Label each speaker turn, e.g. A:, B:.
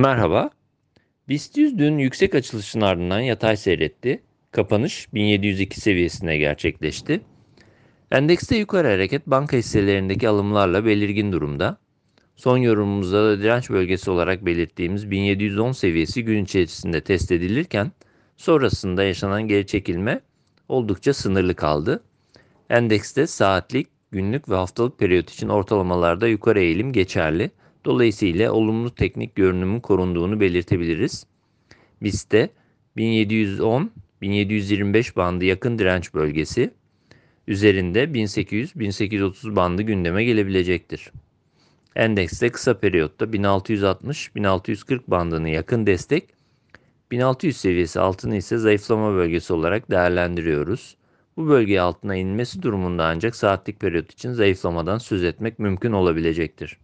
A: Merhaba. BIST 100 dün yüksek açılışın ardından yatay seyretti. Kapanış 1702 seviyesinde gerçekleşti. Endekste yukarı hareket banka hisselerindeki alımlarla belirgin durumda. Son yorumumuzda da direnç bölgesi olarak belirttiğimiz 1710 seviyesi gün içerisinde test edilirken sonrasında yaşanan geri çekilme oldukça sınırlı kaldı. Endekste saatlik, günlük ve haftalık periyot için ortalamalarda yukarı eğilim geçerli. Dolayısıyla olumlu teknik görünümün korunduğunu belirtebiliriz. BIST'te 1710-1725 bandı yakın direnç bölgesi, üzerinde 1800-1830 bandı gündeme gelebilecektir. Endekste kısa periyotta 1660-1640 bandını yakın destek, 1600 seviyesi altını ise zayıflama bölgesi olarak değerlendiriyoruz. Bu bölge altına inmesi durumunda ancak saatlik periyot için zayıflamadan söz etmek mümkün olabilecektir.